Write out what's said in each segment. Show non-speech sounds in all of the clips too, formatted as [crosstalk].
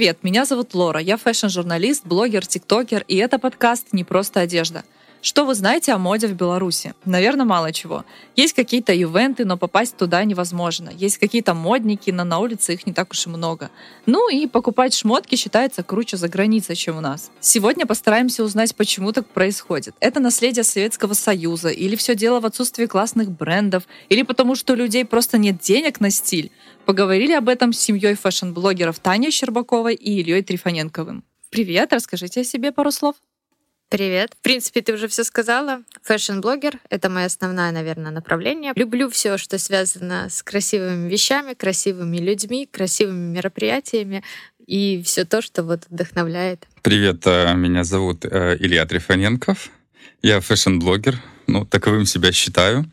Привет, меня зовут Лора, я фэшн-журналист, блогер, тиктокер, и это подкаст «Не просто одежда». Что вы знаете о моде в Беларуси? Наверное, мало чего. Есть какие-то ивенты, но попасть туда невозможно. Есть какие-то модники, но на улице их не так уж и много. Ну и покупать шмотки считается круче за границей, чем у нас. Сегодня постараемся узнать, почему так происходит. Это наследие Советского Союза, или все дело в отсутствии классных брендов, или потому что у людей просто нет денег на стиль. Поговорили об этом с семьей фэшн-блогеров Таней Щербаковой и Ильей Трифоненковым. Привет, расскажите о себе пару слов. Привет. В принципе, ты уже все сказала. Фэшн-блогер — это мое основное, наверное, направление. Люблю все, что связано с красивыми вещами, красивыми людьми, красивыми мероприятиями и все то, что вот вдохновляет. Привет, э, меня зовут э, Илья Трифоненков. Я фэшн-блогер, ну, таковым себя считаю.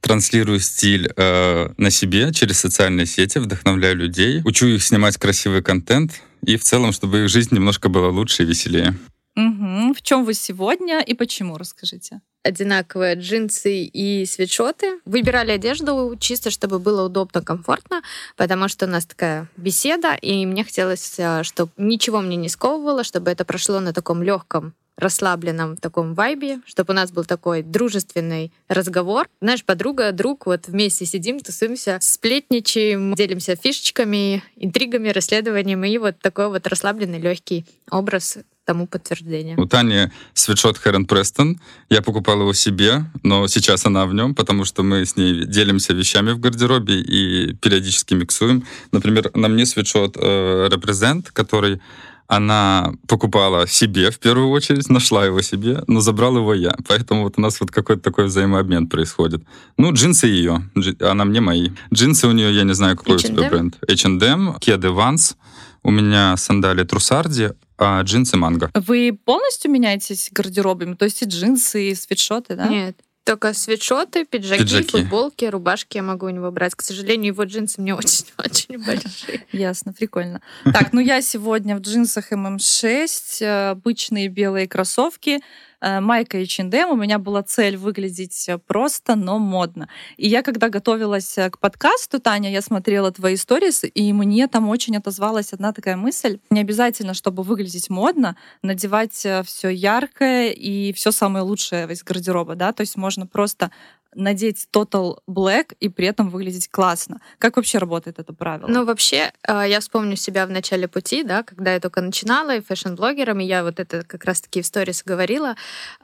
Транслирую стиль э, на себе через социальные сети, вдохновляю людей, учу их снимать красивый контент и в целом, чтобы их жизнь немножко была лучше и веселее. Угу. В чем вы сегодня и почему, расскажите? одинаковые джинсы и свитшоты. Выбирали одежду чисто, чтобы было удобно, комфортно, потому что у нас такая беседа, и мне хотелось, э, чтобы ничего мне не сковывало, чтобы это прошло на таком легком расслабленном таком вайбе, чтобы у нас был такой дружественный разговор. Знаешь, подруга, друг, вот вместе сидим, тусуемся, сплетничаем, делимся фишечками, интригами, расследованием, и вот такой вот расслабленный, легкий образ тому подтверждение. У Тани свитшот Хэрон Престон. Я покупал его себе, но сейчас она в нем, потому что мы с ней делимся вещами в гардеробе и периодически миксуем. Например, на мне свитшот э, Represent, который она покупала себе в первую очередь, нашла его себе, но забрал его я. Поэтому вот у нас вот какой-то такой взаимообмен происходит. Ну, джинсы ее, она мне мои. Джинсы у нее, я не знаю, какой H&M? у тебя бренд. H&M, кеды Vans, у меня сандали Трусарди, а джинсы Манго. Вы полностью меняетесь гардеробами? То есть и джинсы, и свитшоты, да? Нет. Только свитшоты, пиджаки, пиджаки, футболки, рубашки я могу у него брать. К сожалению, его джинсы мне [laughs] очень-очень большие. Ясно, прикольно. Так, ну я сегодня в джинсах ММ6, э, обычные белые кроссовки, майка H&M. У меня была цель выглядеть э, просто, но модно. И я, когда готовилась э, к подкасту, Таня, я смотрела твои сторис, и мне там очень отозвалась одна такая мысль. Не обязательно, чтобы выглядеть модно, надевать все яркое и все самое лучшее из гардероба, да, то есть можно просто надеть Total Black и при этом выглядеть классно. Как вообще работает это правило? Ну, вообще, а, я вспомню себя в начале пути, да, когда я только начинала и фэшн-блогером, и я вот это как раз-таки в сторис говорила,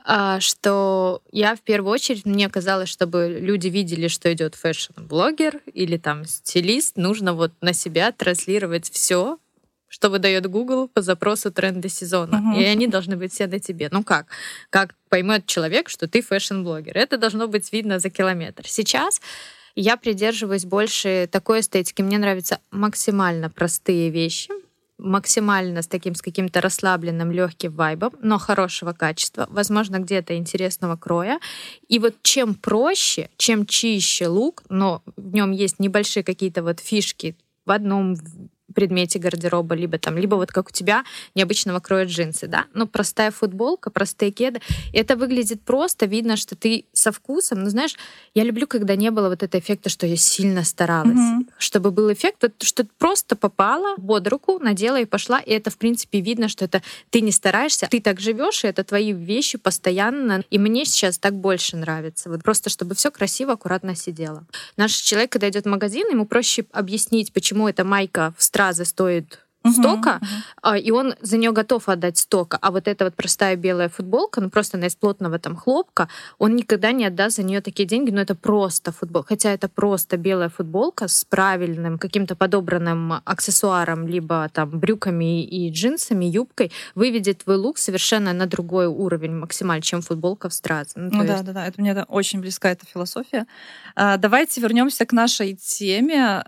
а, что я в первую очередь, мне казалось, чтобы люди видели, что идет фэшн-блогер или там стилист, нужно вот на себя транслировать все, что выдает Google по запросу тренда сезона. Uh-huh. И они должны быть все на тебе. Ну как? Как поймет человек, что ты фэшн-блогер? Это должно быть видно за километр. Сейчас я придерживаюсь больше такой эстетики. Мне нравятся максимально простые вещи, максимально с таким с каким-то расслабленным легким вайбом, но хорошего качества, возможно, где-то интересного кроя. И вот чем проще, чем чище лук, но в нем есть небольшие какие-то вот фишки в одном предмете гардероба, либо там, либо вот как у тебя необычного кроя джинсы, да, ну простая футболка, простые кеды, и это выглядит просто, видно, что ты со вкусом, ну знаешь, я люблю, когда не было вот этого эффекта, что я сильно старалась, mm-hmm. чтобы был эффект, вот, что просто попала под руку, надела и пошла, и это в принципе видно, что это ты не стараешься, ты так живешь, и это твои вещи постоянно, и мне сейчас так больше нравится, вот просто чтобы все красиво, аккуратно сидело. Наш человек, когда идет в магазин, ему проще объяснить, почему эта майка в стразы стоит стока, uh-huh. и он за нее готов отдать стока. А вот эта вот простая белая футболка, ну просто она из плотного там хлопка, он никогда не отдаст за нее такие деньги, но это просто футболка. Хотя это просто белая футболка с правильным каким-то подобранным аксессуаром, либо там брюками и джинсами, юбкой, выведет твой лук совершенно на другой уровень максимально, чем футболка в стразе. Ну, ну да, есть... да, да, это мне это очень близка эта философия. А, давайте вернемся к нашей теме.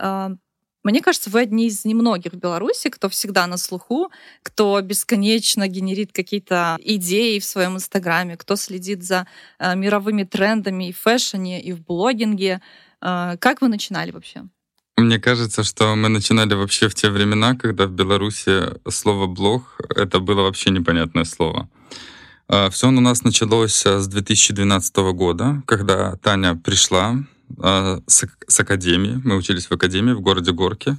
Мне кажется, вы одни из немногих в Беларуси, кто всегда на слуху, кто бесконечно генерит какие-то идеи в своем инстаграме, кто следит за э, мировыми трендами и в фэшне, и в блогинге. Э, как вы начинали вообще? Мне кажется, что мы начинали вообще в те времена, когда в Беларуси слово «блог» — это было вообще непонятное слово. Э, Все у нас началось с 2012 года, когда Таня пришла а, с, с академии. Мы учились в академии в городе Горке.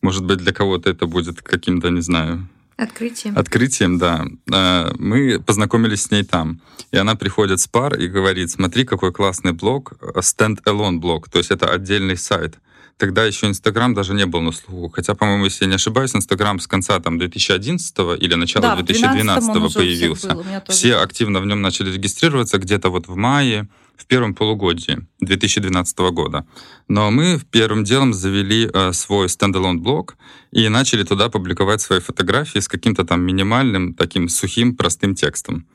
Может быть, для кого-то это будет каким-то, не знаю, Открытием. Открытием, да. Э, мы познакомились с ней там. И она приходит с пар и говорит, смотри, какой классный блог, stand-alone блог, то есть это отдельный сайт. Тогда еще Инстаграм даже не был на слуху. Хотя, по-моему, если я не ошибаюсь, Инстаграм с конца там, 2011 или начала Да, в 2012 12-м он уже у всех появился. был, Все активно в нем начали регистрироваться где-то вот в мае, в первом полугодии 2012 года. Но мы первым делом завели э, свой стендалон блог и начали туда публиковать свои фотографии с каким-то там минимальным, таким сухим, простым текстом.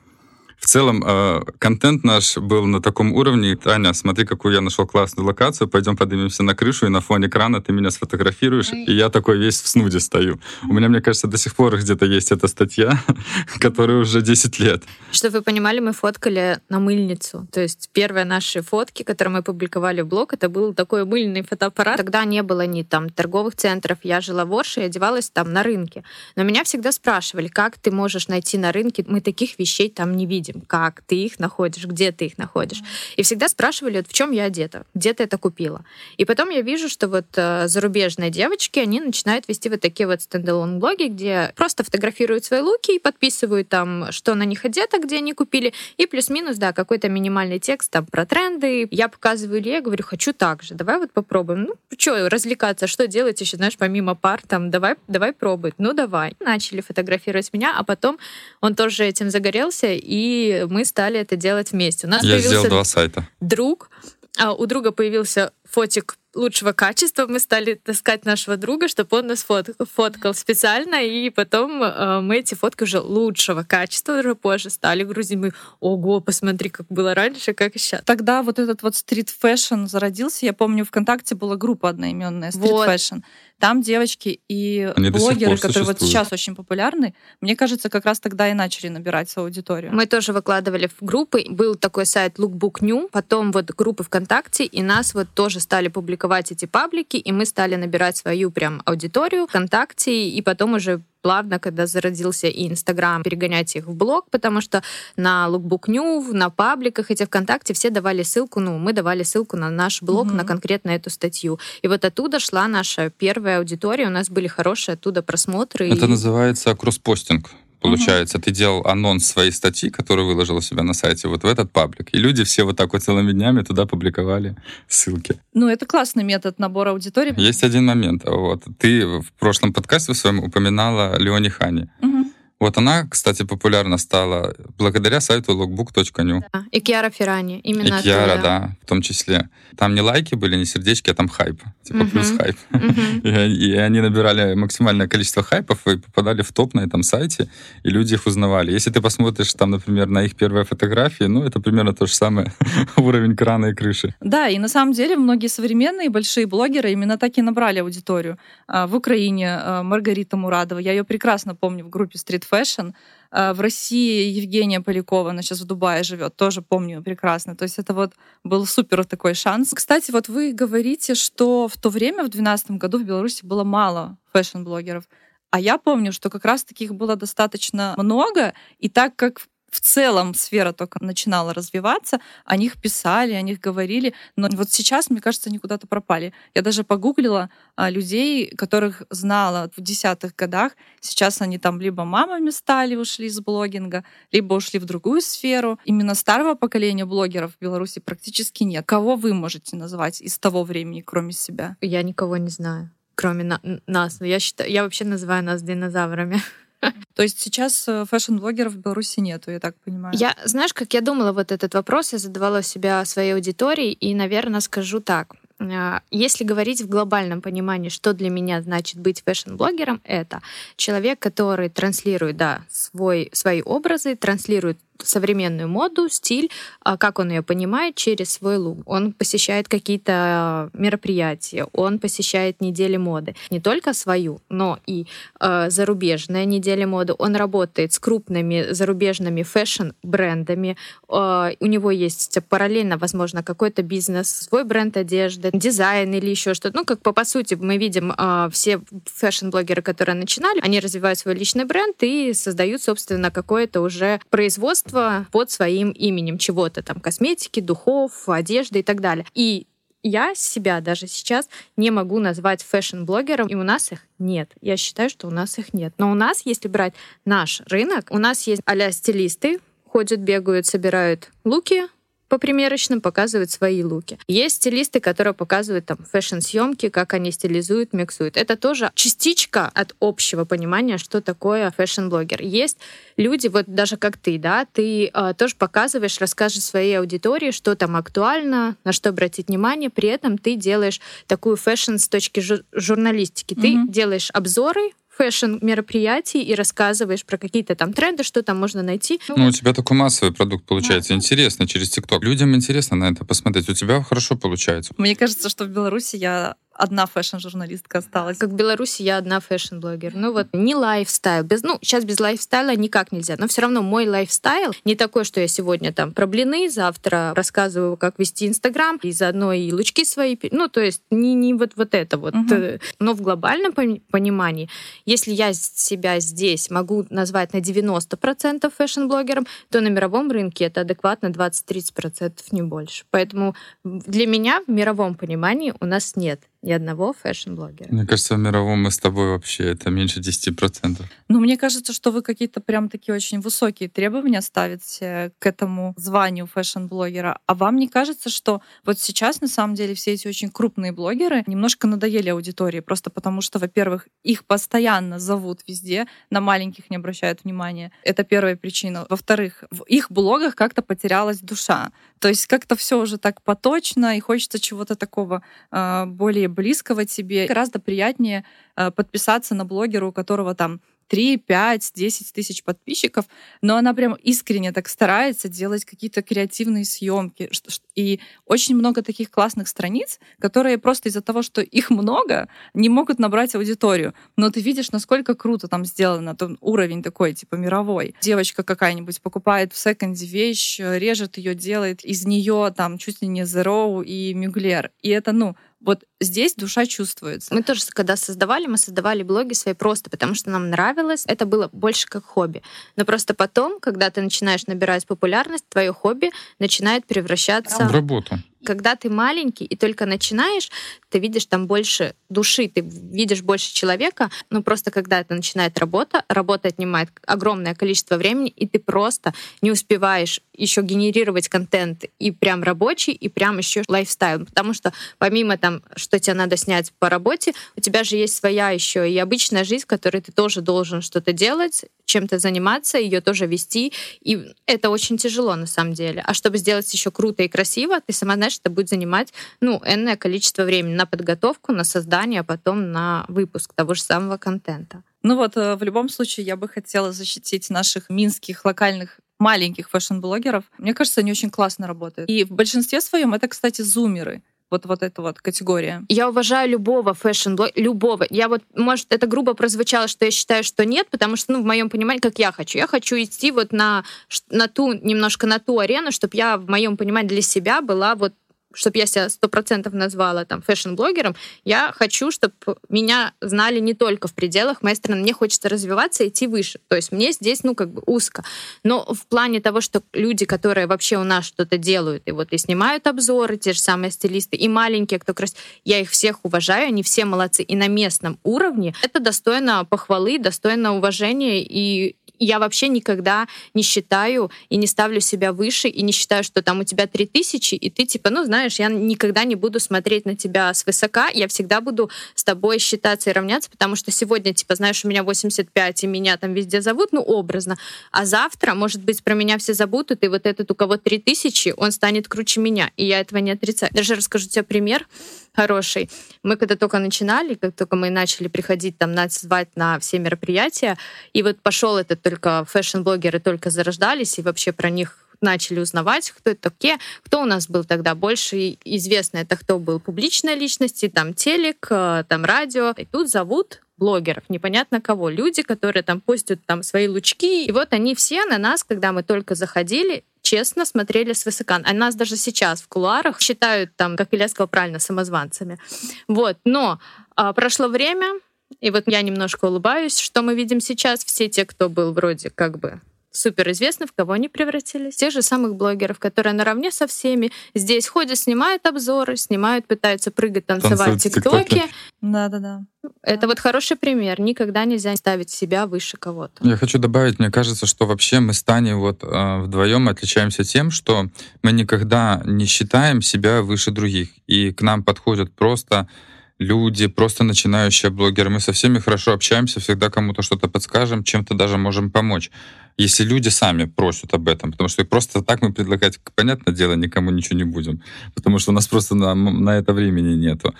В целом, э, контент наш был на таком уровне. Таня, смотри, какую я нашел классную локацию. Пойдем поднимемся на крышу, и на фоне крана ты меня сфотографируешь. И я такой весь в снуде стою. У меня, мне кажется, до сих пор где-то есть эта статья, [laughs] которая уже 10 лет. Чтобы вы понимали, мы фоткали на мыльницу. То есть первые наши фотки, которые мы публиковали в блог, это был такой мыльный фотоаппарат. Тогда не было ни там торговых центров. Я жила в Орше и одевалась там на рынке. Но меня всегда спрашивали, как ты можешь найти на рынке? Мы таких вещей там не видим. Как ты их находишь? Где ты их находишь? И всегда спрашивали, вот в чем я одета, где ты это купила. И потом я вижу, что вот э, зарубежные девочки, они начинают вести вот такие вот стендалон блоги, где просто фотографируют свои луки и подписывают там, что на них одето, где они купили, и плюс-минус, да, какой-то минимальный текст там про тренды. Я показываю Илье, говорю, хочу так же, давай вот попробуем. Ну, что, развлекаться, что делать еще, знаешь, помимо пар, там, давай, давай пробовать. Ну, давай. Начали фотографировать меня, а потом он тоже этим загорелся, и мы стали это делать вместе. У нас Я появился сделал два сайта. друг, а у друга появился фотик лучшего качества, мы стали таскать нашего друга, чтобы он нас фот- фоткал специально, и потом э, мы эти фотки уже лучшего качества уже позже стали грузить. Мы, ого, посмотри, как было раньше, как сейчас. Тогда вот этот вот street fashion зародился. Я помню, ВКонтакте была группа одноименная street Вот. Там девочки и Они блогеры, которые вот сейчас очень популярны, мне кажется, как раз тогда и начали набирать свою аудиторию. Мы тоже выкладывали в группы. Был такой сайт Lookbook New, потом вот группы ВКонтакте, и нас вот тоже стали публиковать эти паблики, и мы стали набирать свою прям аудиторию ВКонтакте, и потом уже плавно, когда зародился и Инстаграм, перегонять их в блог, потому что на Lookbook New, на пабликах эти ВКонтакте все давали ссылку, ну, мы давали ссылку на наш блог, Мгм. на конкретно эту статью. И вот оттуда шла наша первая аудитория, у нас были хорошие оттуда просмотры. Это и- называется кросспостинг. Получается, ты делал анонс своей статьи, которую выложил у себя на сайте, вот в этот паблик. И люди все вот так вот целыми днями туда публиковали ссылки. Ну, это классный метод набора аудитории. Есть один момент. Вот. Ты в прошлом подкасте в своем упоминала Леони Хани. Мгм. Вот она, кстати, популярна стала благодаря сайту logbook.new. Да, И Киара Феррани, именно И Киара, оттуда. да, в том числе. Там не лайки были, не сердечки, а там хайп. Типа Мгм. плюс хайп. Мгм. [laughs] И, и они набирали максимальное количество хайпов и попадали в топ на этом сайте, и люди их узнавали. Если ты посмотришь там, например, на их первые фотографии, ну, это примерно то же самое, [laughs] уровень крана и крыши. Да, и на самом деле многие современные большие блогеры именно так и набрали аудиторию. А, В Украине а, Маргарита Мурадова, я ее прекрасно помню в группе Street Fashion. А, В России Евгения Полякова, она сейчас в Дубае живет, тоже помню прекрасно. То есть это вот был супер такой шанс. Кстати, вот вы говорите, что в то время, в 2012 году в Беларуси было мало фэшн-блогеров. А я помню, что как раз таких было достаточно много, и так как в целом сфера только начинала развиваться, о них писали, о них говорили, но вот сейчас, мне кажется, они куда-то пропали. Я даже погуглила а, людей, которых знала в десятых годах. Сейчас они там либо мамами стали, ушли из блогинга, либо ушли в другую сферу. Именно старого поколения блогеров в Беларуси практически нет. Кого вы можете назвать из того времени, кроме себя? Я никого не знаю, кроме на- нас. Я, считаю, я вообще называю нас динозаврами. [laughs] [laughs] То есть сейчас э, фэшн-блогеров в Беларуси нету, я так понимаю. Я, знаешь, как я думала вот этот вопрос, я задавала себя своей аудитории, и, наверное, скажу так. А, Если говорить в глобальном понимании, что для меня значит быть фэшн-блогером, это человек, который транслирует, да, свой, свои образы, транслирует современную моду, стиль, а как он ее понимает через свой лук. Он посещает какие-то мероприятия, он посещает недели моды. Не только свою, но и э, зарубежные недели моды. Он работает с крупными зарубежными фэшн-брендами. Э, у него есть параллельно, возможно, какой-то бизнес, свой бренд одежды, дизайн или еще что-то. Ну, как по, по сути мы видим, э, все фэшн-блогеры, которые начинали, они развивают свой личный бренд и создают, собственно, какое-то уже производство под своим именем чего-то, там, косметики, духов, одежды и так далее. И я себя даже сейчас не могу назвать фэшн-блогером, и у нас их нет. Я считаю, что у нас их нет. Но у нас, если брать наш рынок, у нас есть а стилисты, ходят, бегают, собирают луки, по примерочным показывают свои луки. Есть стилисты, которые показывают там фэшн-съемки, как они стилизуют, миксуют. Это тоже частичка от общего понимания, что такое фэшн-блогер. Есть люди, вот даже как ты, да, ты э, тоже показываешь, расскажешь своей аудитории, что там актуально, на что обратить внимание, при этом ты делаешь такую фэшн с точки жур- журналистики. Mm-hmm. Ты делаешь обзоры фэшн-мероприятий и рассказываешь про какие-то там тренды, что там можно найти. Ну, у тебя такой массовый продукт получается. Да. Интересно через ТикТок. Людям интересно на это посмотреть. У тебя хорошо получается. Мне кажется, что в Беларуси я одна фэшн-журналистка осталась. Как в Беларуси я одна фэшн-блогер. Ну вот не лайфстайл. Без, ну, сейчас без лайфстайла никак нельзя. Но все равно мой лайфстайл не такой, что я сегодня там про блины, завтра рассказываю, как вести Инстаграм, и заодно и лучки свои. Ну, то есть не, не вот, вот это вот. Угу. Но в глобальном понимании, если я себя здесь могу назвать на 90% фэшн-блогером, то на мировом рынке это адекватно 20-30%, не больше. Поэтому для меня в мировом понимании у нас нет ни одного фэшн-блогера. Мне кажется, в мировом мы с тобой вообще это меньше 10%. Ну, мне кажется, что вы какие-то прям такие очень высокие требования ставите к этому званию фэшн-блогера. А вам не кажется, что вот сейчас, на самом деле, все эти очень крупные блогеры немножко надоели аудитории, просто потому что, во-первых, их постоянно зовут везде, на маленьких не обращают внимания. Это первая причина. Во-вторых, в их блогах как-то потерялась душа. То есть как-то все уже так поточно, и хочется чего-то такого э, более близкого тебе. Гораздо приятнее э, подписаться на блогера, у которого там 3, 5, 10 тысяч подписчиков, но она прям искренне так старается делать какие-то креативные съемки. И очень много таких классных страниц, которые просто из-за того, что их много, не могут набрать аудиторию. Но ты видишь, насколько круто там сделано, там уровень такой, типа мировой. Девочка какая-нибудь покупает в секонде вещь, режет ее, делает из нее там чуть ли не Zero и Мюглер. И это, ну, вот здесь душа чувствуется. Мы тоже, когда создавали, мы создавали блоги свои просто потому, что нам нравилось. Это было больше как хобби. Но просто потом, когда ты начинаешь набирать популярность, твое хобби начинает превращаться в работу когда ты маленький и только начинаешь, ты видишь там больше души, ты видишь больше человека, но просто когда это начинает работа, работа отнимает огромное количество времени, и ты просто не успеваешь еще генерировать контент и прям рабочий, и прям еще лайфстайл. Потому что помимо там, что тебе надо снять по работе, у тебя же есть своя еще и обычная жизнь, в которой ты тоже должен что-то делать, чем-то заниматься, ее тоже вести. И это очень тяжело на самом деле. А чтобы сделать еще круто и красиво, ты сама знаешь, это будет занимать ну, энное количество времени на подготовку, на создание, а потом на выпуск того же самого контента. Ну вот, э, в любом случае, я бы хотела защитить наших минских локальных маленьких фэшн-блогеров. Мне кажется, они очень классно работают. И в большинстве своем это, кстати, зумеры вот, вот эта вот категория? Я уважаю любого фэшн любого. Я вот, может, это грубо прозвучало, что я считаю, что нет, потому что, ну, в моем понимании, как я хочу. Я хочу идти вот на, на ту, немножко на ту арену, чтобы я, в моем понимании, для себя была вот чтобы я себя сто процентов назвала там фэшн-блогером, я хочу, чтобы меня знали не только в пределах моей страны. Мне хочется развиваться идти выше. То есть мне здесь, ну, как бы узко. Но в плане того, что люди, которые вообще у нас что-то делают, и вот и снимают обзоры, те же самые стилисты, и маленькие, кто красит, я их всех уважаю, они все молодцы. И на местном уровне это достойно похвалы, достойно уважения и я вообще никогда не считаю и не ставлю себя выше, и не считаю, что там у тебя 3000, и ты типа, ну, знаешь, я никогда не буду смотреть на тебя свысока, я всегда буду с тобой считаться и равняться, потому что сегодня, типа, знаешь, у меня 85, и меня там везде зовут, ну, образно, а завтра, может быть, про меня все забудут, и вот этот, у кого 3000, он станет круче меня, и я этого не отрицаю. Даже расскажу тебе пример хороший. Мы когда только начинали, как только мы начали приходить там, нас звать на все мероприятия, и вот пошел этот только фэшн-блогеры только зарождались, и вообще про них начали узнавать, кто это такие. Кто у нас был тогда больше известно, это кто был публичная личность, там телек, э, там радио. И тут зовут блогеров, непонятно кого. Люди, которые там постят там свои лучки. И вот они все на нас, когда мы только заходили, честно смотрели с высока. А нас даже сейчас в кулуарах считают там, как Илья сказал правильно, самозванцами. Вот. Но а, прошло время, и вот я немножко улыбаюсь, что мы видим сейчас. Все те, кто был вроде как бы суперизвестны, в кого они превратились? Тех же самых блогеров, которые наравне со всеми здесь ходят, снимают обзоры, снимают, пытаются прыгать, танцевать в ТикТоке. Да-да-да. Это вот хороший пример. Никогда нельзя ставить себя выше кого-то. Я хочу добавить, мне кажется, что вообще мы с Таней вот э, вдвоем отличаемся тем, что мы никогда не считаем себя выше других. И к нам подходят просто люди, просто начинающие блогеры. Мы со всеми хорошо общаемся, всегда кому-то что-то подскажем, чем-то даже можем помочь. Если люди сами просят об этом, потому что просто так мы предлагать, понятное дело, никому ничего не будем, потому что у нас просто на, на это времени нету.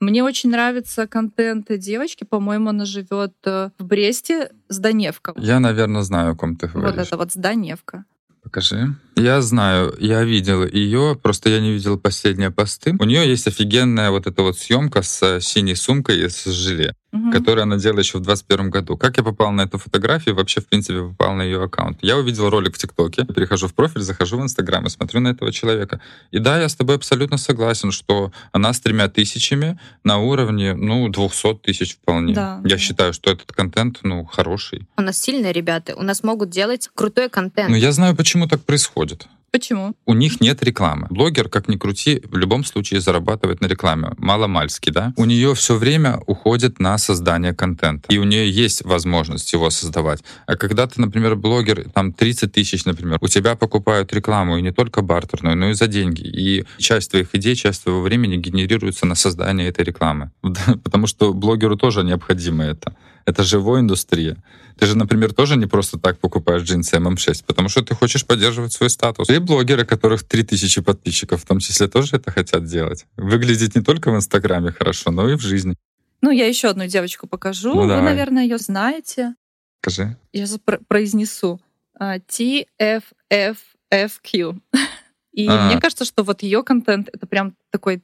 Мне очень нравится контент девочки. По-моему, она живет э, в Бресте с Доневка. Я, наверное, знаю, о ком ты говоришь. Вот это вот с Доневка. Покажи. Я знаю, я видел ее, просто я не видел последние посты. У нее есть офигенная вот эта вот съемка с синей сумкой и с желе угу. которую она делала еще в 2021 году. Как я попал на эту фотографию, вообще, в принципе, попал на ее аккаунт? Я увидел ролик в ТикТоке, перехожу в профиль, захожу в Инстаграм и смотрю на этого человека. И да, я с тобой абсолютно согласен, что она с тремя тысячами на уровне, ну, 200 тысяч вполне. Да. Я считаю, что этот контент, ну, хороший. У нас сильные ребята, у нас могут делать крутой контент. Ну, я знаю, почему так происходит. Почему? У них нет рекламы. Блогер, как ни крути, в любом случае зарабатывает на рекламе. Мало-мальски, да? У нее все время уходит на создание контента. И у нее есть возможность его создавать. А когда ты, например, блогер, там 30 тысяч, например, у тебя покупают рекламу, и не только бартерную, но и за деньги. И часть твоих идей, часть твоего времени генерируется на создание этой рекламы. [laughs] Потому что блогеру тоже необходимо это. Это живая индустрия. Ты же, например, тоже не просто так покупаешь джинсы MM6, потому что ты хочешь поддерживать свой статус. И блогеры, которых 3000 подписчиков, в том числе, тоже это хотят делать. Выглядеть не только в Инстаграме хорошо, но и в жизни. Ну, я еще одну девочку покажу. Ну, Вы, давай. наверное, ее знаете. Скажи. Я сейчас произнесу. TFFFQ. [laughs] И а. мне кажется, что вот ее контент это прям такой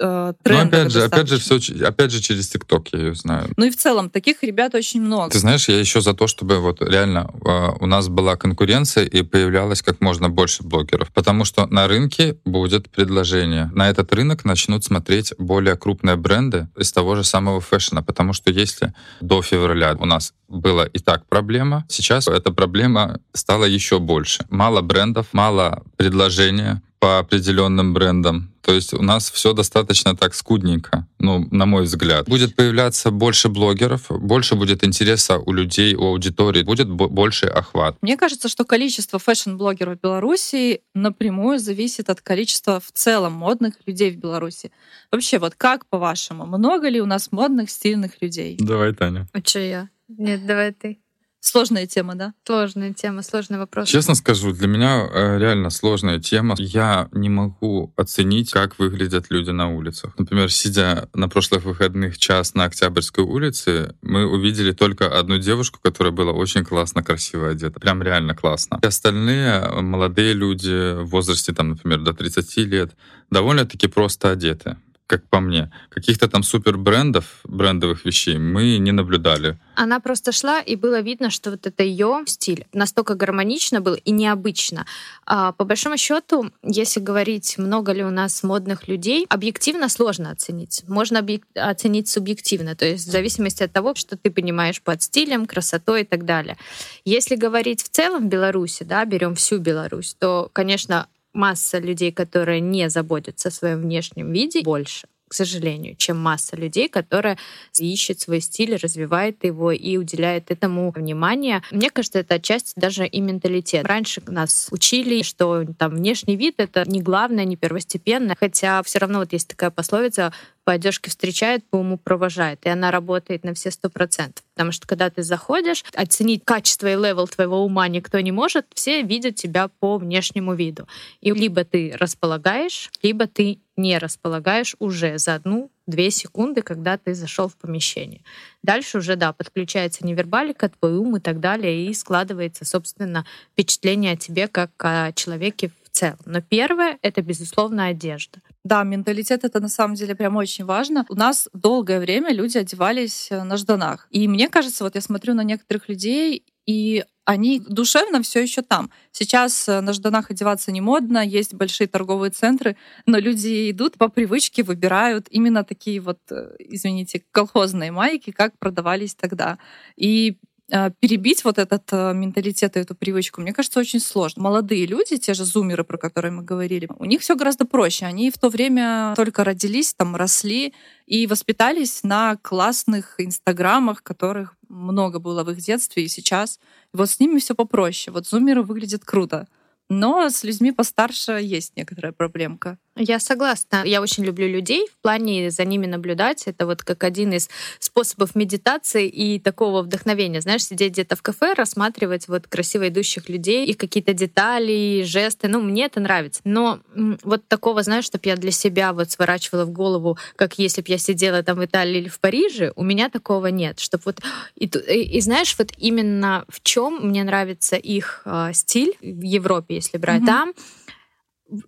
э, Ну, опять же, опять же, все, опять же, через ТикТок я ее знаю. Ну и в целом, таких ребят очень много. Ты знаешь, я еще за то, чтобы вот реально э, у нас была конкуренция и появлялось как можно больше блогеров. Потому что на рынке будет предложение. На этот рынок начнут смотреть более крупные бренды из того же самого фэшна. Потому что если до февраля у нас была и так проблема, сейчас эта проблема стала еще больше. Мало брендов, мало предложения, по определенным брендам. То есть у нас все достаточно так скудненько, ну, на мой взгляд. Будет появляться больше блогеров, больше будет интереса у людей, у аудитории, будет больше охват. Мне кажется, что количество фэшн-блогеров в Беларуси напрямую зависит от количества в целом модных людей в Беларуси. Вообще, вот как по-вашему, много ли у нас модных, стильных людей? Давай, Таня. А что я? Нет, давай ты. Сложная тема, да? Сложная тема, сложный вопрос. Честно скажу, для меня э, реально сложная тема. Я не могу оценить, как выглядят люди на улицах. Например, сидя на прошлых выходных час на Октябрьской улице, мы увидели только одну девушку, которая была очень классно, красиво одета. Прям реально классно. И остальные молодые люди в возрасте, там, например, до 30 лет, довольно-таки просто одеты как по мне. Каких-то там супер брендов, брендовых вещей мы не наблюдали. Она просто шла, и было видно, что вот это ее стиль настолько гармонично был и необычно. А, по большому счету, если говорить, много ли у нас модных людей, объективно сложно оценить. Можно объек- оценить субъективно, то есть в зависимости от того, что ты понимаешь под стилем, красотой и так далее. Если говорить в целом в Беларуси, да, берем всю Беларусь, то, конечно, масса людей, которые не заботятся о своем внешнем виде, больше к сожалению, чем масса людей, которая ищет свой стиль, развивает его и уделяет этому внимание. Мне кажется, это отчасти даже и менталитет. Раньше нас учили, что там внешний вид — это не главное, не первостепенное, хотя все равно вот есть такая пословица по одежке встречает, по уму провожает. И она работает на все сто процентов. Потому что когда ты заходишь, оценить качество и level твоего ума никто не может, все видят тебя по внешнему виду. И либо ты располагаешь, либо ты не располагаешь уже за одну-две секунды, когда ты зашел в помещение. Дальше уже, да, подключается невербалика, твой ум и так далее, и складывается, собственно, впечатление о тебе как о человеке целом. Но первое — это, безусловно, одежда. Да, менталитет это на самом деле прям очень важно. У нас долгое время люди одевались э, на жданах. И мне кажется, вот я смотрю на некоторых людей, и они душевно все еще там. Сейчас э, на жданах одеваться не модно, есть большие торговые центры, но люди идут по привычке, выбирают именно такие вот, э, извините, колхозные майки, как продавались тогда. И перебить вот этот э, менталитет и эту привычку, мне кажется, очень сложно. Молодые люди, те же зумеры, про которые мы говорили, у них все гораздо проще. Они в то время только родились, там росли и воспитались на классных инстаграмах, которых много было в их детстве и сейчас. Вот с ними все попроще. Вот зумеры выглядят круто. Но с людьми постарше есть некоторая проблемка. Я согласна. Я очень люблю людей в плане за ними наблюдать. Это вот как один из способов медитации и такого вдохновения. Знаешь, сидеть где-то в кафе, рассматривать вот красиво идущих людей, их какие-то детали, жесты. Ну, мне это нравится. Но вот такого, знаешь, чтобы я для себя вот сворачивала в голову, как если бы я сидела там в Италии или в Париже, у меня такого нет. Чтобы вот и, и, и знаешь, вот именно в чем мне нравится их э, стиль в Европе, если брать, mm-hmm. там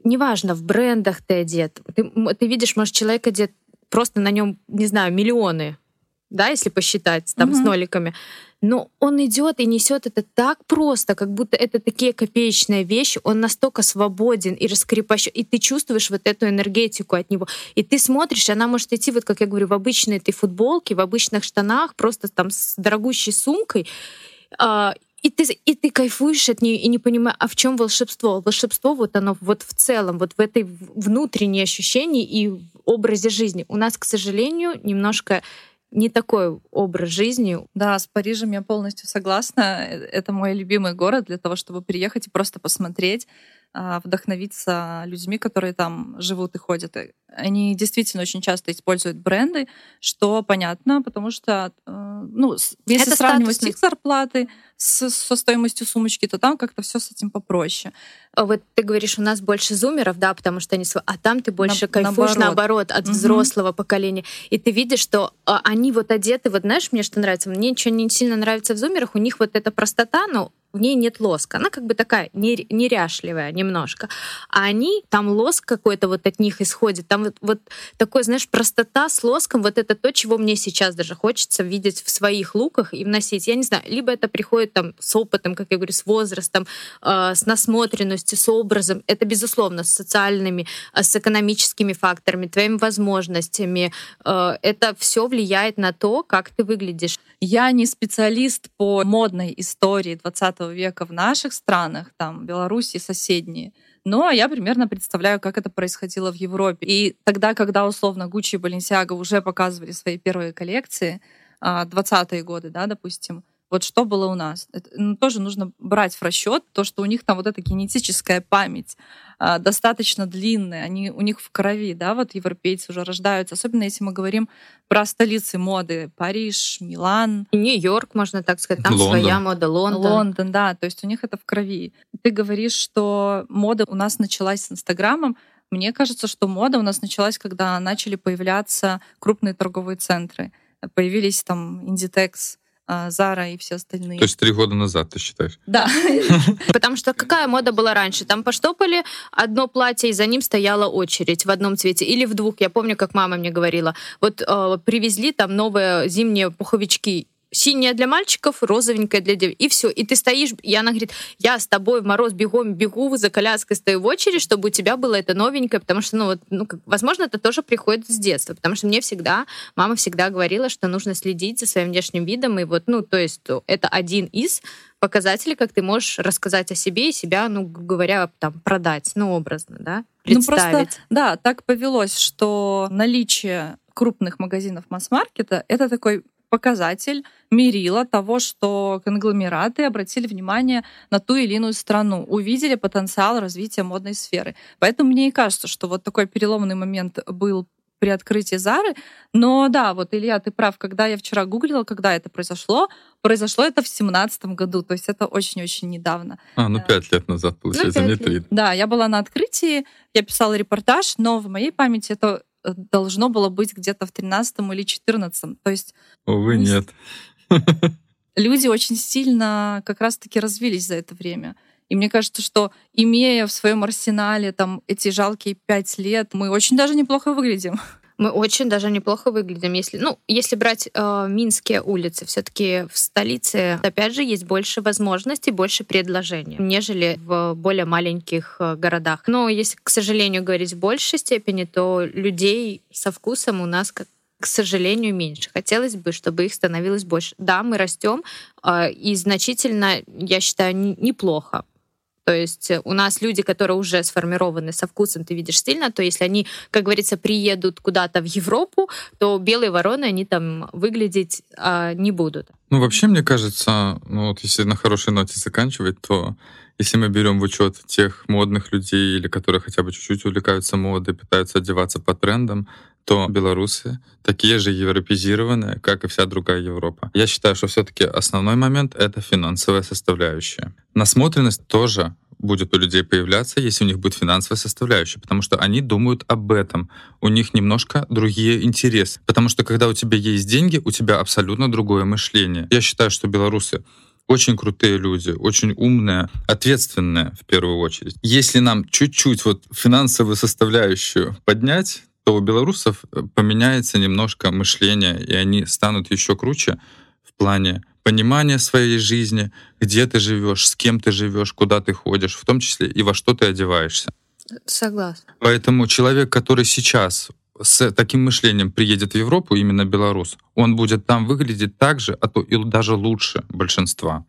неважно, в брендах ты одет, ты, ты видишь, может, человек одет просто на нем, не знаю, миллионы, да, если посчитать там угу. с ноликами. Но он идет и несет это так просто, как будто это такие копеечные вещи. Он настолько свободен и раскрепощен, и ты чувствуешь вот эту энергетику от него. И ты смотришь, она может идти, вот как я говорю, в обычной этой футболке, в обычных штанах, просто там с дорогущей сумкой. И ты, и ты кайфуешь от нее и не понимаешь, а в чем волшебство? Волшебство вот оно вот в целом, вот в этой внутренней ощущении и образе жизни. У нас, к сожалению, немножко не такой образ жизни. Да, с Парижем я полностью согласна. Э, это мой любимый город для того, чтобы приехать и просто посмотреть, а, вдохновиться людьми, которые там живут и ходят. Они действительно очень часто используют бренды, что понятно, потому что, э, ну, если Это сравнивать статусный. их зарплаты с, со стоимостью сумочки, то там как-то все с этим попроще. А вот ты говоришь, у нас больше зумеров, да, потому что они... А там ты больше На, кайфуешь, наоборот, наоборот от угу. взрослого поколения. И ты видишь, что а, они вот одеты, вот знаешь, мне что нравится? Мне ничего не сильно нравится в зумерах, у них вот эта простота, ну, в ней нет лоска. Она как бы такая неряшливая немножко. А они, там лоск какой-то вот от них исходит. Там вот, вот такой, знаешь, простота с лоском. Вот это то, чего мне сейчас даже хочется видеть в своих луках и вносить. Я не знаю, либо это приходит там с опытом, как я говорю, с возрастом, э, с насмотренностью, с образом. Это, безусловно, с социальными, э, с экономическими факторами, твоими возможностями. Э, это все влияет на то, как ты выглядишь. Я не специалист по модной истории 20 века в наших странах, там, Беларуси соседние, но я примерно представляю, как это происходило в Европе. И тогда, когда условно Гуччи и Баленсиаго уже показывали свои первые коллекции, 20-е а, годы, да, допустим, вот что было у нас. Это, ну, тоже нужно брать в расчет то, что у них там вот эта генетическая память э, достаточно длинная, они, у них в крови, да, вот европейцы уже рождаются, особенно если мы говорим про столицы моды, Париж, Милан. Нью-Йорк, можно так сказать, там Лондон. своя мода, Лондон. Лондон, да, то есть у них это в крови. Ты говоришь, что мода у нас началась с Инстаграмом, мне кажется, что мода у нас началась, когда начали появляться крупные торговые центры. Появились там Inditex, Зара и все остальные. То есть три года назад, ты считаешь? Да. [laughs] Потому что какая мода была раньше? Там поштопали одно платье, и за ним стояла очередь в одном цвете. Или в двух. Я помню, как мама мне говорила. Вот э, привезли там новые зимние пуховички синяя для мальчиков, розовенькая для девочек. И все. И ты стоишь, и она говорит, я с тобой в мороз бегом бегу, за коляской стою в очередь, чтобы у тебя было это новенькое, потому что, ну, вот, ну, как, возможно, это тоже приходит с детства, потому что мне всегда, мама всегда говорила, что нужно следить за своим внешним видом, и вот, ну, то есть это один из показателей, как ты можешь рассказать о себе и себя, ну, говоря, там, продать, ну, образно, да, представить. Ну, просто, да, так повелось, что наличие крупных магазинов масс-маркета — это такой показатель, мерило того, что конгломераты обратили внимание на ту или иную страну, увидели потенциал развития модной сферы. Поэтому мне и кажется, что вот такой переломный момент был при открытии Зары. Но да, вот, Илья, ты прав, когда я вчера гуглила, когда это произошло, произошло это в семнадцатом году, то есть это очень-очень недавно. А, ну пять лет назад, получается, ну, не три. Да, я была на открытии, я писала репортаж, но в моей памяти это должно было быть где-то в 13 или 14. То есть... Увы, нет. Люди очень сильно как раз-таки развились за это время. И мне кажется, что имея в своем арсенале там эти жалкие пять лет, мы очень даже неплохо выглядим. Мы очень даже неплохо выглядим. Если, ну, если брать э, Минские улицы, все-таки в столице, опять же, есть больше возможностей, больше предложений, нежели в более маленьких э, городах. Но если, к сожалению, говорить в большей степени, то людей со вкусом у нас как к сожалению, меньше. Хотелось бы, чтобы их становилось больше. Да, мы растем, э, и значительно, я считаю, неплохо. То есть у нас люди, которые уже сформированы со вкусом, ты видишь сильно, то если они, как говорится, приедут куда-то в Европу, то белые вороны, они там выглядеть а, не будут. Ну, вообще, мне кажется, ну вот если на хорошей ноте заканчивать, то если мы берем в учет тех модных людей или которые хотя бы чуть-чуть увлекаются модой, пытаются одеваться по трендам, то белорусы такие же европезированные, как и вся другая Европа. Я считаю, что все-таки основной момент — это финансовая составляющая. Насмотренность тоже будет у людей появляться, если у них будет финансовая составляющая, потому что они думают об этом. У них немножко другие интересы. Потому что когда у тебя есть деньги, у тебя абсолютно другое мышление. Я считаю, что белорусы очень крутые люди, очень умные, ответственные в первую очередь. Если нам чуть-чуть вот финансовую составляющую поднять, то у белорусов э, поменяется немножко мышление, и они станут еще круче в плане понимания своей жизни, где ты живешь, с кем ты живешь, куда ты ходишь, в том числе и во что ты одеваешься. Согласна. Поэтому человек, который сейчас с таким мышлением приедет в Европу, именно белорус, он будет там выглядеть так же, а то и даже лучше большинства.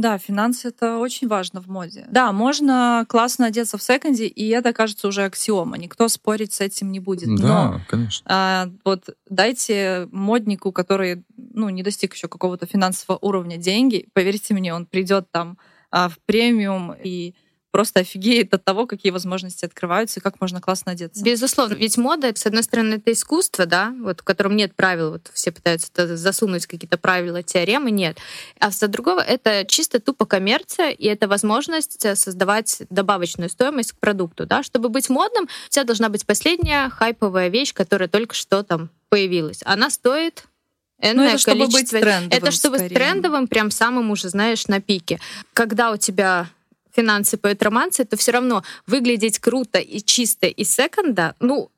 Да, финансы это очень важно в моде. Да, можно классно одеться в секонде, и это кажется уже аксиома. Никто спорить с этим не будет. Да, Но, конечно. А, вот дайте моднику, который ну, не достиг еще какого-то финансового уровня деньги, поверьте мне, он придет там а, в премиум и просто офигеет от того, какие возможности открываются и как можно классно одеться. Безусловно. Ведь мода, с одной стороны, это искусство, да, вот, в котором нет правил. Вот все пытаются засунуть какие-то правила, теоремы, нет. А с другого, это чисто тупо коммерция, и это возможность э, создавать добавочную стоимость к продукту, да. Чтобы быть модным, у тебя должна быть последняя хайповая вещь, которая только что там появилась. Она стоит ну, это чтобы быть трендовым. Это чтобы скорее. трендовым, прям самым уже, знаешь, на пике. Когда у тебя финансы поют романсы, то все равно выглядеть круто и чисто из секонда, ну,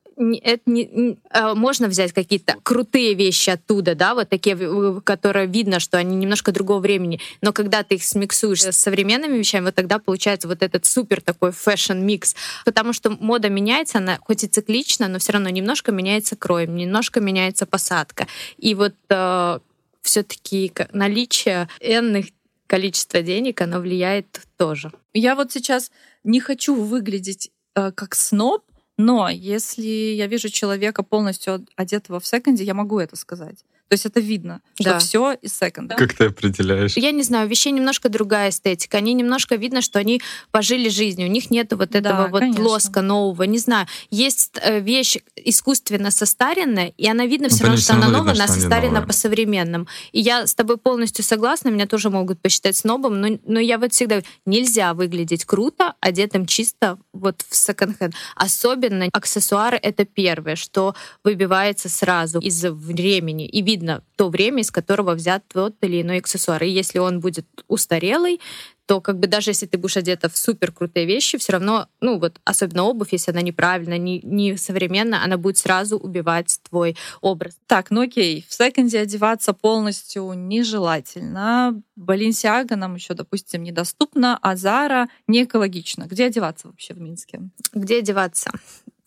это не, не, а, можно взять какие-то крутые вещи оттуда, да, вот такие, которые видно, что они немножко другого времени, но когда ты их смиксуешь с современными вещами, вот тогда получается вот этот супер такой фэшн-микс, потому что мода меняется, она хоть и циклично, но все равно немножко меняется крой, немножко меняется посадка, и вот э, все-таки наличие энных количество денег, оно влияет тоже. Я вот сейчас не хочу выглядеть э, как сноб, но если я вижу человека полностью одетого в секонде, я могу это сказать. То есть это видно, что да. все из секонда. Как ты определяешь? Я не знаю, у вещей немножко другая эстетика. Они немножко видно, что они пожили жизнью. У них нет вот этого да, вот конечно. лоска нового. Не знаю. Есть э, вещь искусственно состаренная, и она видно ну, все равно, что она новая, она состарена по современным. И я с тобой полностью согласна, меня тоже могут посчитать снобом, но, но я вот всегда нельзя выглядеть круто, одетым чисто вот в секонд-хенд. Особенно аксессуары — это первое, что выбивается сразу из времени. И видно, видно то время, из которого взят тот или иной аксессуар. И если он будет устарелый, то как бы даже если ты будешь одета в супер крутые вещи, все равно, ну вот особенно обувь, если она неправильная, не, не современная, она будет сразу убивать твой образ. Так, ну окей, в секонде одеваться полностью нежелательно. Баленсиага нам еще, допустим, недоступна, а Зара не экологично. Где одеваться вообще в Минске? Где одеваться?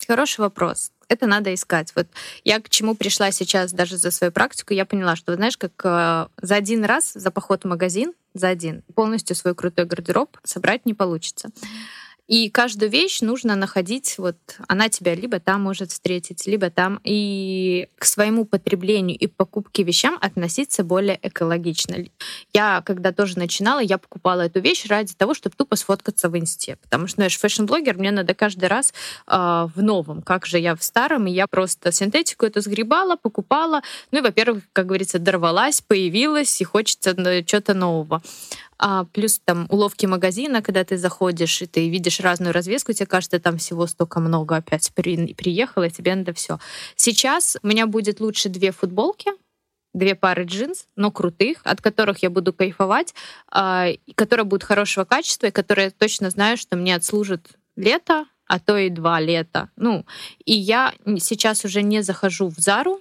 Хороший вопрос. Это надо искать. Вот я к чему пришла сейчас даже за свою практику, я поняла, что, знаешь, как э, за один раз, за поход в магазин, за один, полностью свой крутой гардероб собрать не получится. И каждую вещь нужно находить, вот она тебя либо там может встретить, либо там. И к своему потреблению и покупке вещам относиться более экологично. Я, когда тоже начинала, я покупала эту вещь ради того, чтобы тупо сфоткаться в инсте. Потому что, знаешь, fashion-блогер, мне надо каждый раз э, в новом. Как же я в старом, и я просто синтетику это сгребала, покупала. Ну и, во-первых, как говорится, дорвалась, появилась, и хочется чего-то нового. А плюс там уловки магазина, когда ты заходишь и ты видишь разную развеску, тебе кажется, там всего столько много опять при, приехало, тебе надо все. Сейчас у меня будет лучше две футболки, две пары джинс, но крутых, от которых я буду кайфовать, а, которые будут хорошего качества, и которые точно знаю, что мне отслужат лето, а то и два лета. Ну, и я сейчас уже не захожу в Зару,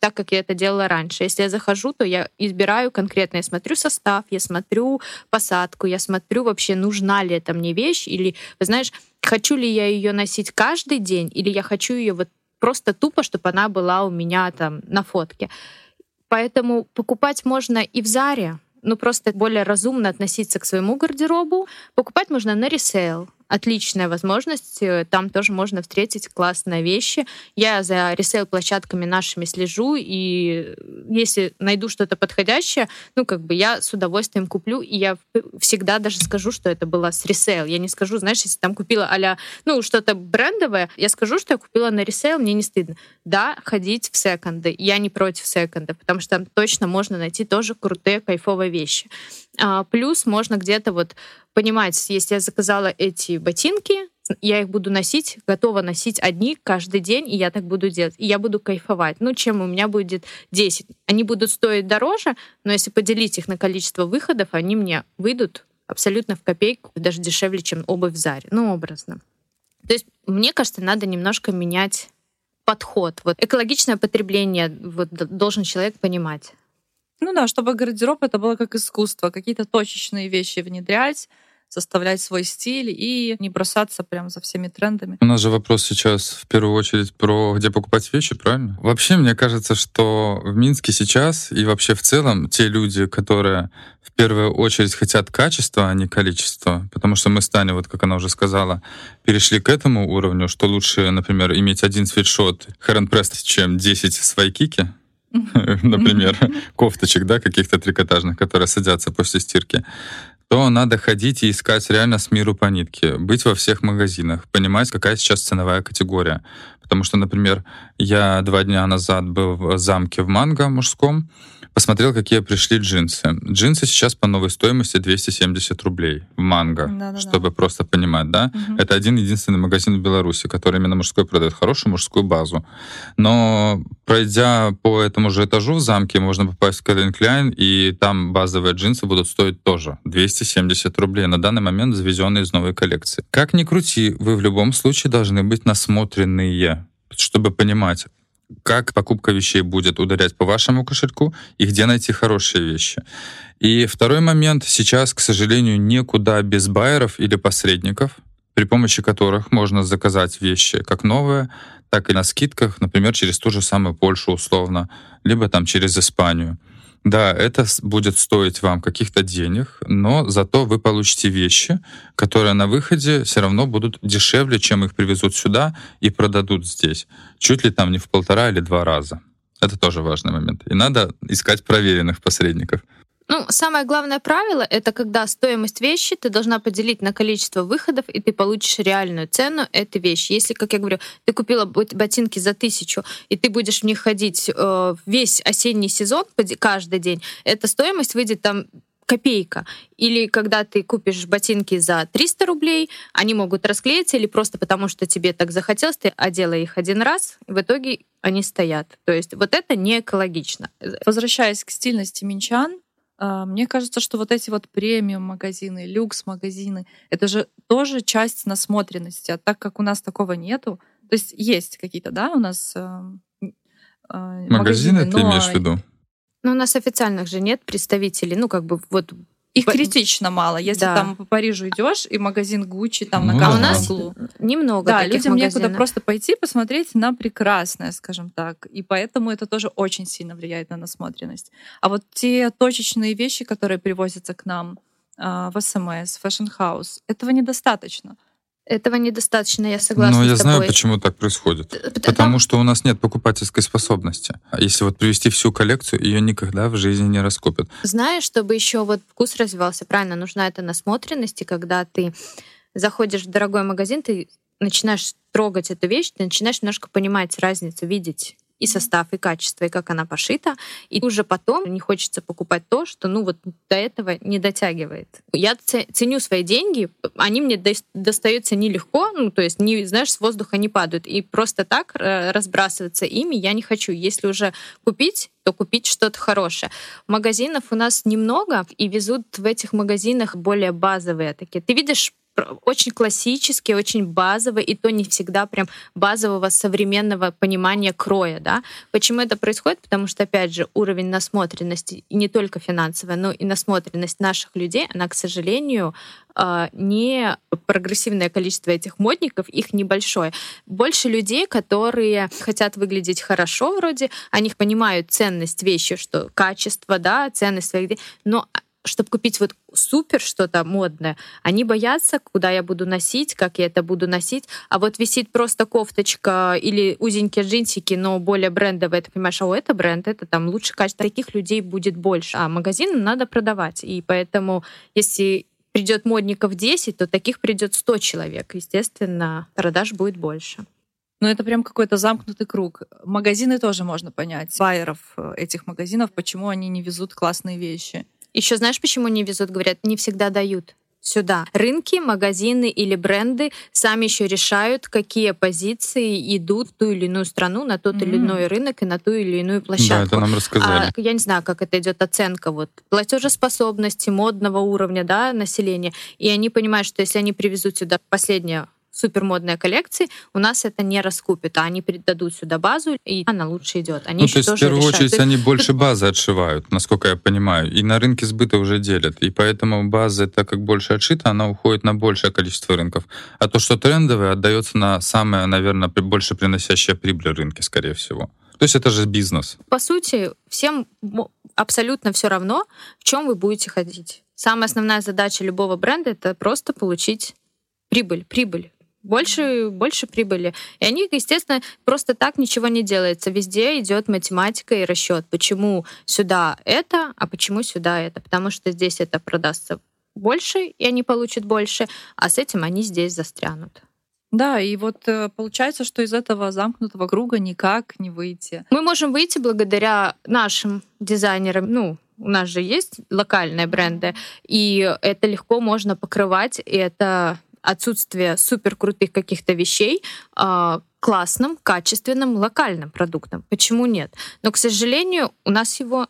так, как я это делала раньше. Если я захожу, то я избираю конкретно, я смотрю состав, я смотрю посадку, я смотрю вообще, нужна ли это мне вещь, или, вы знаешь, хочу ли я ее носить каждый день, или я хочу ее вот просто тупо, чтобы она была у меня там на фотке. Поэтому покупать можно и в Заре, ну просто более разумно относиться к своему гардеробу. Покупать можно на resale отличная возможность. Э, там тоже можно встретить классные вещи. Я за resale-площадками нашими слежу, и если найду что-то подходящее, ну, как бы я с удовольствием куплю, и я всегда даже скажу, что это было с resale. Я не скажу, знаешь, если там купила а ну, что-то брендовое, я скажу, что я купила на resale, мне не стыдно. Да, ходить в секонды. Я не против секонда, потому что там точно можно найти тоже крутые, кайфовые вещи. А, плюс можно где-то вот понимать, если я заказала эти ботинки, я их буду носить, готова носить одни каждый день, и я так буду делать. И я буду кайфовать. Ну, чем у меня будет 10. Они будут стоить дороже, но если поделить их на количество выходов, они мне выйдут абсолютно в копейку, даже дешевле, чем обувь в Заре. Ну, образно. То есть, мне кажется, надо немножко менять подход. Вот экологичное потребление вот, должен человек понимать. Ну да, чтобы гардероб это было как искусство, какие-то точечные вещи внедрять, составлять свой стиль и не бросаться прям за всеми трендами. У нас же вопрос сейчас в первую очередь про где покупать вещи, правильно? Вообще, мне кажется, что в Минске сейчас и вообще в целом те люди, которые в первую очередь хотят качества, а не количества, потому что мы с Таней, вот как она уже сказала, перешли к этому уровню, что лучше, например, иметь один свитшот Press, чем 10 свайкики, [laughs] например, кофточек, да, каких-то трикотажных, которые садятся после стирки, то надо ходить и искать реально с миру по нитке, быть во всех магазинах, понимать, какая сейчас ценовая категория. Потому что, например, я два дня назад был в замке в Манго мужском, посмотрел, какие пришли джинсы. Джинсы сейчас по новой стоимости 270 рублей в Манго, Да-да-да. чтобы просто понимать, да? Угу. Это один единственный магазин в Беларуси, который именно мужской продает хорошую мужскую базу. Но пройдя по этому же этажу в замке, можно попасть в Calvin Klein, и там базовые джинсы будут стоить тоже 270 рублей, на данный момент завезенные из новой коллекции. Как ни крути, вы в любом случае должны быть насмотренные чтобы понимать, как покупка вещей будет ударять по вашему кошельку и где найти хорошие вещи. И второй момент. Сейчас, к сожалению, некуда без байеров или посредников, при помощи которых можно заказать вещи как новые, так и на скидках, например, через ту же самую Польшу условно, либо там через Испанию. Да, это будет стоить вам каких-то денег, но зато вы получите вещи, которые на выходе все равно будут дешевле, чем их привезут сюда и продадут здесь. Чуть ли там не в полтора или два раза. Это тоже важный момент. И надо искать проверенных посредников. Ну, самое главное правило — это когда стоимость вещи ты должна поделить на количество выходов, и ты получишь реальную цену этой вещи. Если, как я говорю, ты купила ботинки за тысячу, и ты будешь в них ходить э, весь осенний сезон каждый день, эта стоимость выйдет там копейка. Или когда ты купишь ботинки за 300 рублей, они могут расклеиться, или просто потому, что тебе так захотелось, ты одела их один раз, и в итоге они стоят. То есть вот это не экологично. Возвращаясь к стильности минчан, мне кажется, что вот эти вот премиум-магазины, люкс-магазины, это же тоже часть насмотренности. А так как у нас такого нету, то есть есть какие-то, да, у нас э, э, магазины, магазины ты имеешь в виду? Ну, у нас официальных же нет представителей, ну, как бы вот их критично мало. Если да. там по Парижу идешь, и магазин Гуччи там ну, на каждом а у нас углу. немного Да, людям магазинов. некуда просто пойти посмотреть на прекрасное, скажем так. И поэтому это тоже очень сильно влияет на насмотренность. А вот те точечные вещи, которые привозятся к нам э, в СМС, Fashion House, этого недостаточно. Этого недостаточно, я согласна. Но я с тобой. знаю, почему так происходит. Потому Там... что у нас нет покупательской способности. А если вот привести всю коллекцию, ее никогда в жизни не раскупят. Знаешь, чтобы еще вот вкус развивался, правильно, нужна эта насмотренность, и когда ты заходишь в дорогой магазин, ты начинаешь трогать эту вещь, ты начинаешь немножко понимать разницу, видеть и состав, и качество, и как она пошита. И уже потом не хочется покупать то, что ну вот до этого не дотягивает. Я ценю свои деньги, они мне достаются нелегко, ну то есть, не, знаешь, с воздуха не падают. И просто так э, разбрасываться ими я не хочу. Если уже купить, то купить что-то хорошее. Магазинов у нас немного, и везут в этих магазинах более базовые такие. Ты видишь очень классические, очень базовые, и то не всегда прям базового современного понимания кроя, да. Почему это происходит? Потому что, опять же, уровень насмотренности, не только финансовая, но и насмотренность наших людей, она, к сожалению, а, не прогрессивное количество этих модников, их небольшое. Больше людей, которые хотят выглядеть хорошо вроде, они понимают ценность вещи, что качество, да, ценность своих, но чтобы купить вот супер что-то модное, они боятся, куда я буду носить, как я это буду носить. А вот висит просто кофточка или узенькие джинсики, но более брендовые, ты понимаешь, а это бренд, это там лучше качество. Таких людей будет больше. А магазин надо продавать. И поэтому, если придет модников 10, то таких придет 100 человек. Естественно, продаж будет больше. Ну, это прям какой-то замкнутый круг. Магазины тоже можно понять. Байеров э, этих магазинов, почему они не везут классные вещи. Еще знаешь, почему не везут? Говорят, не всегда дают сюда. Рынки, магазины или бренды сами еще решают, какие позиции идут в ту или иную страну, на тот mm-hmm. или иной рынок и на ту или иную площадку. Да, это нам рассказали. А, я не знаю, как это идет оценка вот платежеспособности, модного уровня да, населения. И они понимают, что если они привезут сюда последнее супермодные коллекции, у нас это не раскупит, а они передадут сюда базу, и она лучше идет. Они ну, то есть, в первую решают. очередь, они больше базы отшивают, насколько я понимаю, и на рынке сбыта уже делят. И поэтому база, так как больше отшита, она уходит на большее количество рынков. А то, что трендовое, отдается на самое, наверное, больше приносящее прибыль рынки, скорее всего. То есть это же бизнес. По сути, всем абсолютно все равно, в чем вы будете ходить. Самая основная задача любого бренда это просто получить прибыль, прибыль больше, больше прибыли. И они, естественно, просто так ничего не делается. Везде идет математика и расчет. Почему сюда это, а почему сюда это? Потому что здесь это продастся больше, и они получат больше, а с этим они здесь застрянут. Да, и вот э, получается, что из этого замкнутого круга никак не выйти. Мы можем выйти благодаря нашим дизайнерам. Ну, у нас же есть локальные бренды, и это легко можно покрывать, и это отсутствие супер крутых каких-то вещей э, классным, качественным, локальным продуктом. Почему нет? Но, к сожалению, у нас его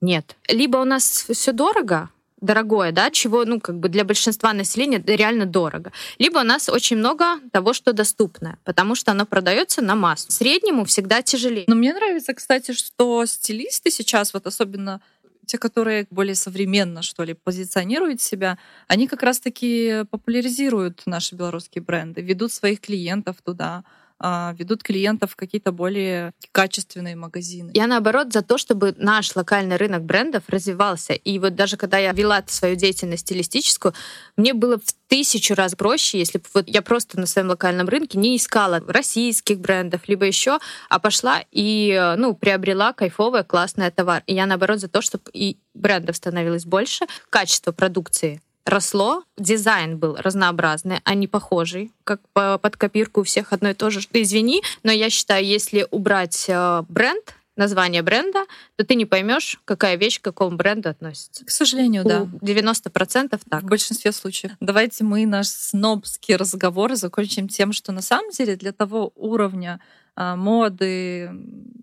нет. Либо у нас все дорого, дорогое, да, чего, ну, как бы для большинства населения реально дорого. Либо у нас очень много того, что доступно, потому что оно продается на массу. Среднему всегда тяжелее. Но мне нравится, кстати, что стилисты сейчас, вот особенно те, которые более современно, что ли, позиционируют себя, они как раз-таки популяризируют наши белорусские бренды, ведут своих клиентов туда, ведут клиентов в какие-то более качественные магазины. Я наоборот за то, чтобы наш локальный рынок брендов развивался. И вот даже когда я вела свою деятельность стилистическую, мне было в тысячу раз проще, если бы вот я просто на своем локальном рынке не искала российских брендов, либо еще, а пошла и ну, приобрела кайфовый, классный товар. И я наоборот за то, чтобы и брендов становилось больше, качество продукции росло, дизайн был разнообразный, а не похожий, как по, под копирку у всех одно и то же. Извини, но я считаю, если убрать э, бренд, название бренда, то ты не поймешь, какая вещь к какому бренду относится. К сожалению, у да. 90% так. В большинстве случаев. Давайте мы наш снобский разговор закончим тем, что на самом деле для того уровня а, моды,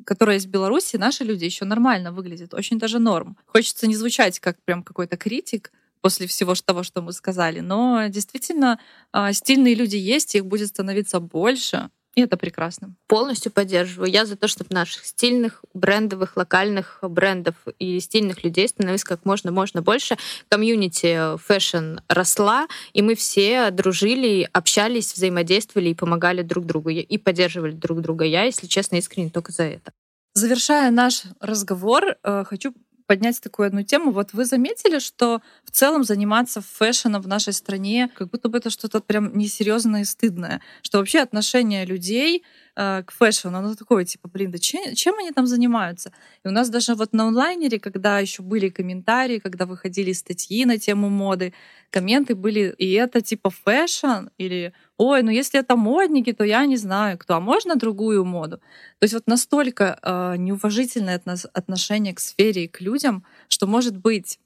которая в Беларуси, наши люди еще нормально выглядят, очень даже норм. Хочется не звучать как прям какой-то критик, после всего того, что мы сказали. Но действительно, а, стильные люди есть, их будет становиться больше. И это прекрасно. Полностью поддерживаю. Я за то, чтобы наших стильных, брендовых, локальных брендов и стильных людей становилось как можно, можно больше. Комьюнити fashion росла, и мы все дружили, общались, взаимодействовали и помогали друг другу, и поддерживали друг друга. Я, если честно, искренне только за это. Завершая наш разговор, э, хочу поднять такую одну тему. Вот вы заметили, что в целом заниматься fashion ом в нашей стране, как будто бы это что-то прям несерьезное и стыдное, что вообще отношение людей э, к fashion у, оно такое, типа, блин, да чем, чем они там занимаются? И у нас даже вот на онлайнере, когда еще были комментарии, когда выходили статьи на тему моды, комменты были, и это типа fashion, или ой, ну если это модники, то я не знаю кто, а можно другую моду? То есть вот настолько э, неуважительное отношение к сфере и к людям, что может быть,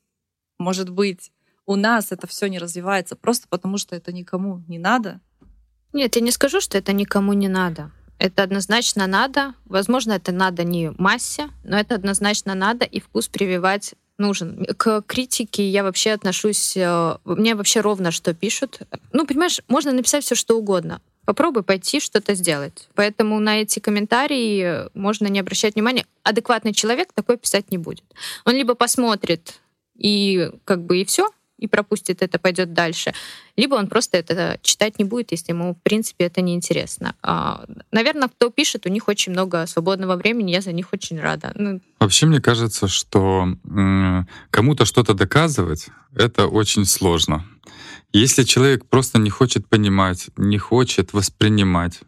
может быть, у нас это все не развивается просто потому, что это никому не надо. Нет, я не скажу, что это никому не надо. Это однозначно надо. Возможно, это надо не массе, но это однозначно надо и вкус прививать нужен. К критике я вообще отношусь... Э, мне вообще ровно, что пишут. Ну, понимаешь, можно написать все, что угодно. Попробуй пойти что-то сделать. Поэтому на эти комментарии можно не обращать внимания. Адекватный человек такой писать не будет. Он либо посмотрит и как бы и все, и пропустит это, пойдет дальше. Либо он просто это читать не будет, если ему, в принципе, это неинтересно. А, наверное, кто пишет, у них очень много свободного времени, я за них очень рада. Ну... Вообще, мне кажется, что кому-то что-то доказывать, это очень сложно. Если человек просто не хочет понимать, не хочет воспринимать,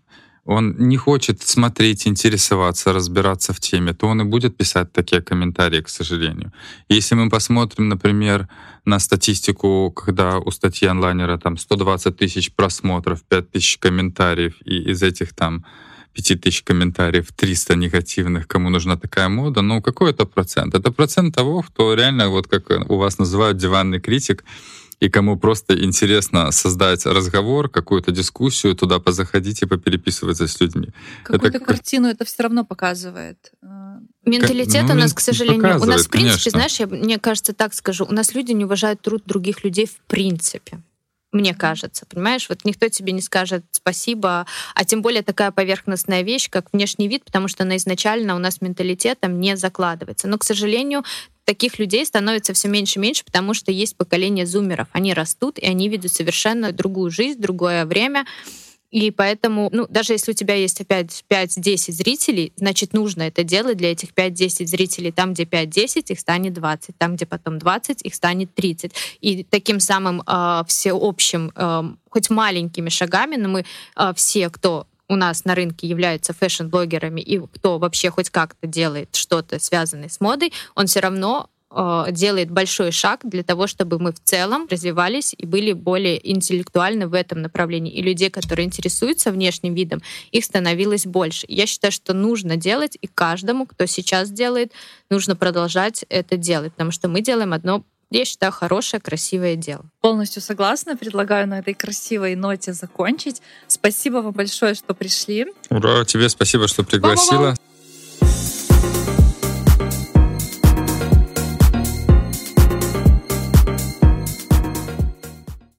он не хочет смотреть, интересоваться, разбираться в теме, то он и будет писать такие комментарии, к сожалению. Если мы посмотрим, например, на статистику, когда у статьи онлайнера там 120 тысяч просмотров, 5 тысяч комментариев, и из этих там 5 тысяч комментариев, 300 негативных, кому нужна такая мода, ну какой это процент? Это процент того, кто реально, вот как у вас называют диванный критик, и кому просто интересно создать разговор, какую-то дискуссию, туда позаходить и попереписываться с людьми. Какую-то это... картину это все равно показывает. Э, Менталитет ну, у нас, к сожалению, у нас, в принципе, конечно. знаешь, я, мне кажется, так скажу, у нас люди не уважают труд других людей в принципе мне кажется, понимаешь? Вот никто тебе не скажет спасибо, а тем более такая поверхностная вещь, как внешний вид, потому что она изначально у нас менталитетом не закладывается. Но, к сожалению, таких людей становится все меньше и меньше, потому что есть поколение зумеров. Они растут, и они видят совершенно другую жизнь, другое время. И поэтому, ну, даже если у тебя есть опять 5-10 зрителей, значит, нужно это делать для этих 5-10 зрителей. Там, где 5-10, их станет 20. Там, где потом 20, их станет 30. И таким самым э, всеобщим, э, хоть маленькими шагами, но мы э, все, кто у нас на рынке являются фэшн-блогерами и кто вообще хоть как-то делает что-то связанное с модой, он все равно э, делает большой шаг для того, чтобы мы в целом развивались и были более интеллектуальны в этом направлении. И людей, которые интересуются внешним видом, их становилось больше. Я считаю, что нужно делать, и каждому, кто сейчас делает, нужно продолжать это делать, потому что мы делаем одно я считаю, хорошее, красивое дело. Полностью согласна. Предлагаю на этой красивой ноте закончить. Спасибо вам большое, что пришли. Ура, тебе спасибо, что пригласила. Ба-ба-ба.